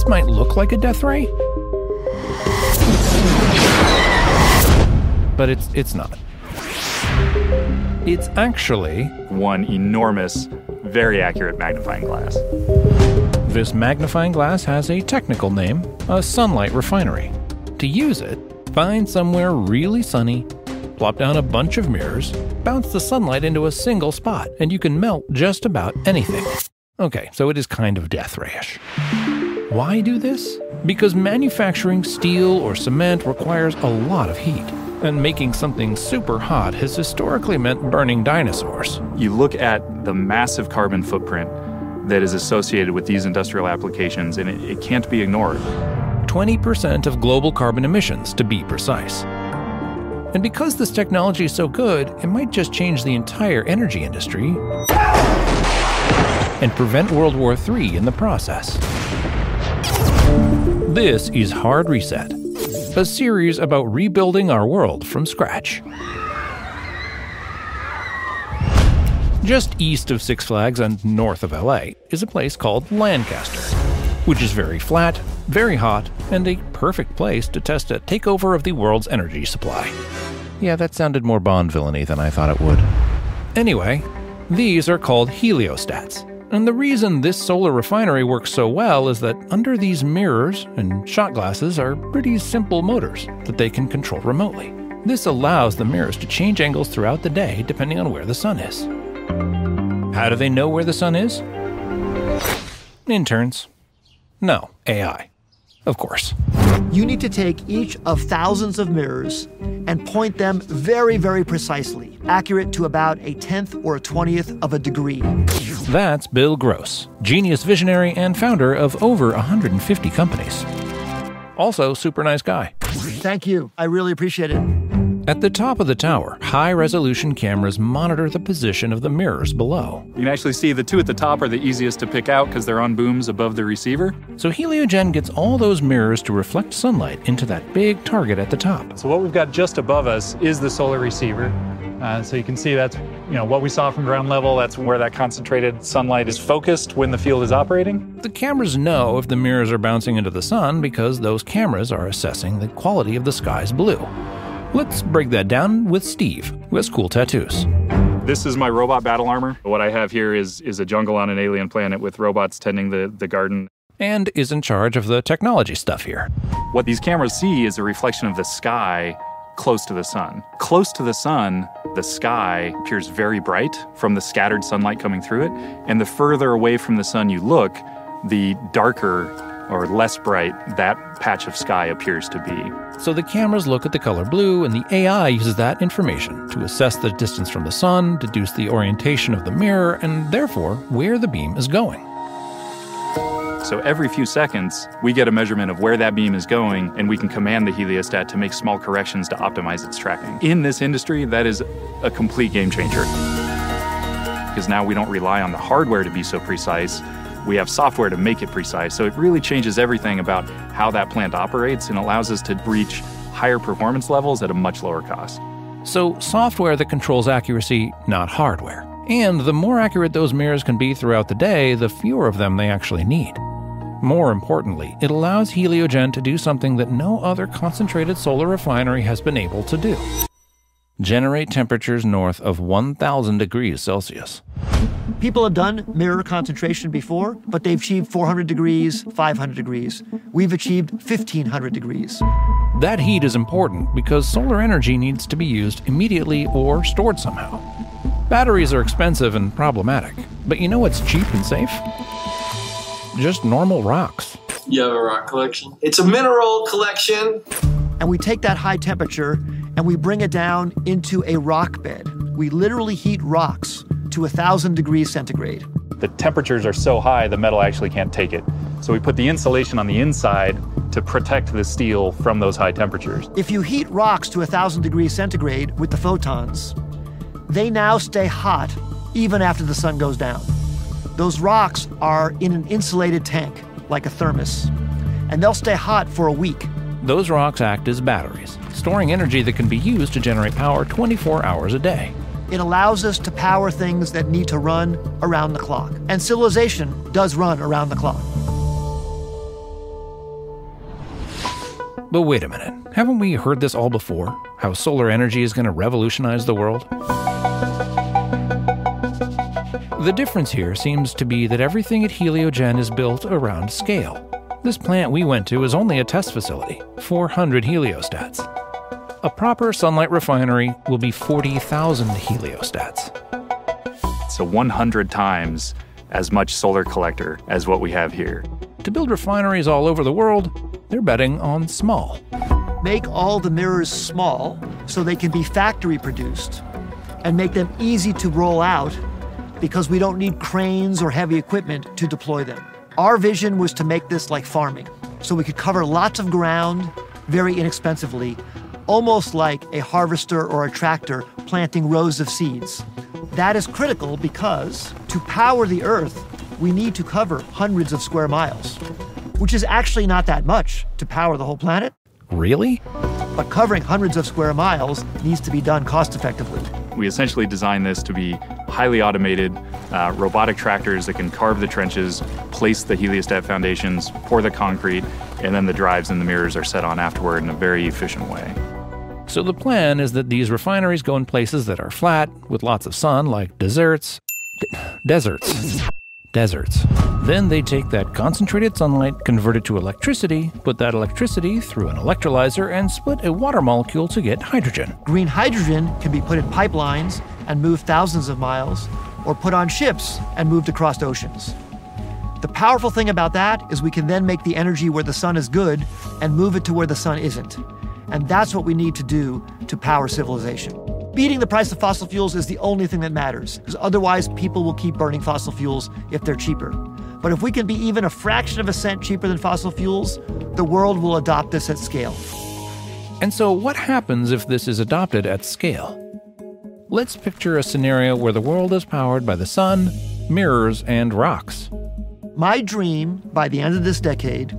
this might look like a death ray. But it's it's not. It's actually one enormous, very accurate magnifying glass. This magnifying glass has a technical name, a sunlight refinery. To use it, find somewhere really sunny, plop down a bunch of mirrors, bounce the sunlight into a single spot, and you can melt just about anything. Okay, so it is kind of death rayish. Why do this? Because manufacturing steel or cement requires a lot of heat. And making something super hot has historically meant burning dinosaurs. You look at the massive carbon footprint that is associated with these industrial applications, and it, it can't be ignored. 20% of global carbon emissions, to be precise. And because this technology is so good, it might just change the entire energy industry and prevent World War III in the process. This is Hard Reset, a series about rebuilding our world from scratch. Just east of Six Flags and north of LA is a place called Lancaster, which is very flat, very hot, and a perfect place to test a takeover of the world's energy supply. Yeah, that sounded more Bond villainy than I thought it would. Anyway, these are called heliostats. And the reason this solar refinery works so well is that under these mirrors and shot glasses are pretty simple motors that they can control remotely. This allows the mirrors to change angles throughout the day depending on where the sun is. How do they know where the sun is? Interns. No, AI. Of course. You need to take each of thousands of mirrors and point them very, very precisely, accurate to about a tenth or a twentieth of a degree. That's Bill Gross, genius visionary and founder of over 150 companies. Also, super nice guy. Thank you. I really appreciate it. At the top of the tower, high resolution cameras monitor the position of the mirrors below. You can actually see the two at the top are the easiest to pick out because they're on booms above the receiver. So Heliogen gets all those mirrors to reflect sunlight into that big target at the top. So what we've got just above us is the solar receiver. Uh, so you can see that's you know what we saw from ground level. That's where that concentrated sunlight is focused when the field is operating. The cameras know if the mirrors are bouncing into the sun because those cameras are assessing the quality of the sky's blue. Let's break that down with Steve, who has cool tattoos. This is my robot battle armor. What I have here is is a jungle on an alien planet with robots tending the, the garden. And is in charge of the technology stuff here. What these cameras see is a reflection of the sky close to the sun. Close to the sun, the sky appears very bright from the scattered sunlight coming through it. And the further away from the sun you look, the darker or less bright that patch of sky appears to be. So the cameras look at the color blue, and the AI uses that information to assess the distance from the sun, deduce the orientation of the mirror, and therefore where the beam is going. So every few seconds, we get a measurement of where that beam is going, and we can command the heliostat to make small corrections to optimize its tracking. In this industry, that is a complete game changer. Because now we don't rely on the hardware to be so precise, we have software to make it precise. So it really changes everything about how that plant operates and allows us to reach higher performance levels at a much lower cost. So, software that controls accuracy, not hardware. And the more accurate those mirrors can be throughout the day, the fewer of them they actually need. More importantly, it allows Heliogen to do something that no other concentrated solar refinery has been able to do generate temperatures north of 1000 degrees Celsius. People have done mirror concentration before, but they've achieved 400 degrees, 500 degrees. We've achieved 1500 degrees. That heat is important because solar energy needs to be used immediately or stored somehow. Batteries are expensive and problematic, but you know what's cheap and safe? Just normal rocks. You have a rock collection? It's a mineral collection. And we take that high temperature and we bring it down into a rock bed. We literally heat rocks to 1,000 degrees centigrade. The temperatures are so high, the metal actually can't take it. So we put the insulation on the inside to protect the steel from those high temperatures. If you heat rocks to 1,000 degrees centigrade with the photons, they now stay hot even after the sun goes down. Those rocks are in an insulated tank, like a thermos, and they'll stay hot for a week. Those rocks act as batteries, storing energy that can be used to generate power 24 hours a day. It allows us to power things that need to run around the clock. And civilization does run around the clock. But wait a minute, haven't we heard this all before? How solar energy is going to revolutionize the world? The difference here seems to be that everything at Heliogen is built around scale. This plant we went to is only a test facility, 400 heliostats. A proper sunlight refinery will be 40,000 heliostats. So 100 times as much solar collector as what we have here. To build refineries all over the world, they're betting on small. Make all the mirrors small so they can be factory produced and make them easy to roll out because we don't need cranes or heavy equipment to deploy them. Our vision was to make this like farming, so we could cover lots of ground very inexpensively, almost like a harvester or a tractor planting rows of seeds. That is critical because to power the Earth, we need to cover hundreds of square miles, which is actually not that much to power the whole planet. Really? But covering hundreds of square miles needs to be done cost effectively. We essentially designed this to be highly automated, uh, robotic tractors that can carve the trenches, place the heliostat foundations, pour the concrete, and then the drives and the mirrors are set on afterward in a very efficient way. So the plan is that these refineries go in places that are flat, with lots of sun, like deserts. Deserts. Deserts. Then they take that concentrated sunlight, convert it to electricity, put that electricity through an electrolyzer, and split a water molecule to get hydrogen. Green hydrogen can be put in pipelines and moved thousands of miles, or put on ships and moved across oceans. The powerful thing about that is we can then make the energy where the sun is good and move it to where the sun isn't. And that's what we need to do to power civilization. Beating the price of fossil fuels is the only thing that matters, because otherwise people will keep burning fossil fuels if they're cheaper. But if we can be even a fraction of a cent cheaper than fossil fuels, the world will adopt this at scale. And so, what happens if this is adopted at scale? Let's picture a scenario where the world is powered by the sun, mirrors, and rocks. My dream by the end of this decade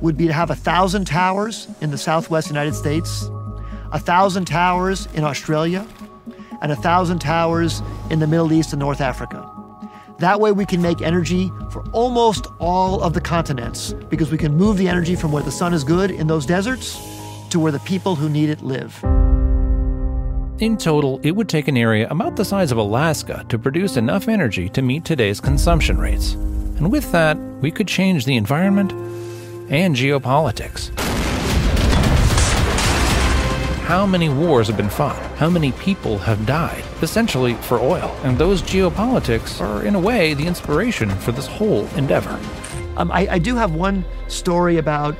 would be to have a thousand towers in the southwest United States, a thousand towers in Australia, and a thousand towers in the Middle East and North Africa. That way, we can make energy for almost all of the continents because we can move the energy from where the sun is good in those deserts to where the people who need it live. In total, it would take an area about the size of Alaska to produce enough energy to meet today's consumption rates. And with that, we could change the environment and geopolitics. How many wars have been fought? How many people have died, essentially for oil? And those geopolitics are, in a way, the inspiration for this whole endeavor. Um, I, I, do have one story about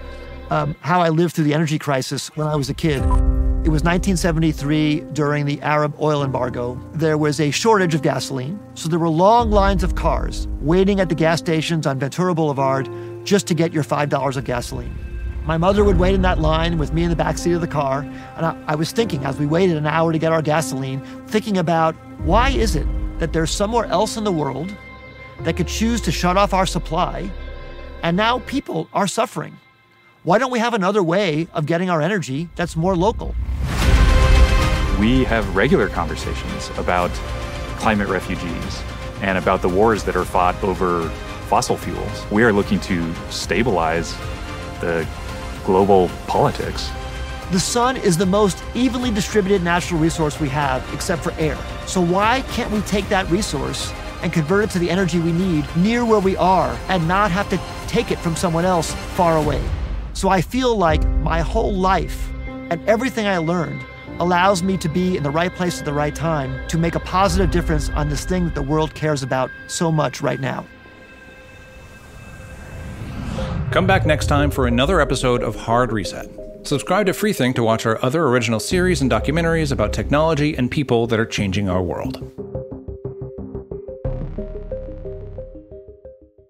um, how I lived through the energy crisis when I was a kid. It was 1973 during the Arab oil embargo. There was a shortage of gasoline, so there were long lines of cars waiting at the gas stations on Ventura Boulevard just to get your $5 of gasoline. My mother would wait in that line with me in the back seat of the car, and I, I, was thinking as we waited an hour to get our gasoline, thinking about why is it that there's somewhere else in the world that could choose to shut off our supply, and now people are suffering. Why don't we have another way of getting our energy that's more local? We have regular conversations about climate refugees and about the wars that are fought over fossil fuels. We are looking to stabilize the global politics. The sun is the most evenly distributed natural resource we have, except for air. So, why can't we take that resource and convert it to the energy we need near where we are and not have to take it from someone else far away? So, I feel like my whole life and everything I learned allows me to be in the right place at the right time to make a positive difference on this thing that the world cares about so much right now. Come back next time for another episode of Hard Reset. Subscribe to Freethink to watch our other original series and documentaries about technology and people that are changing our world.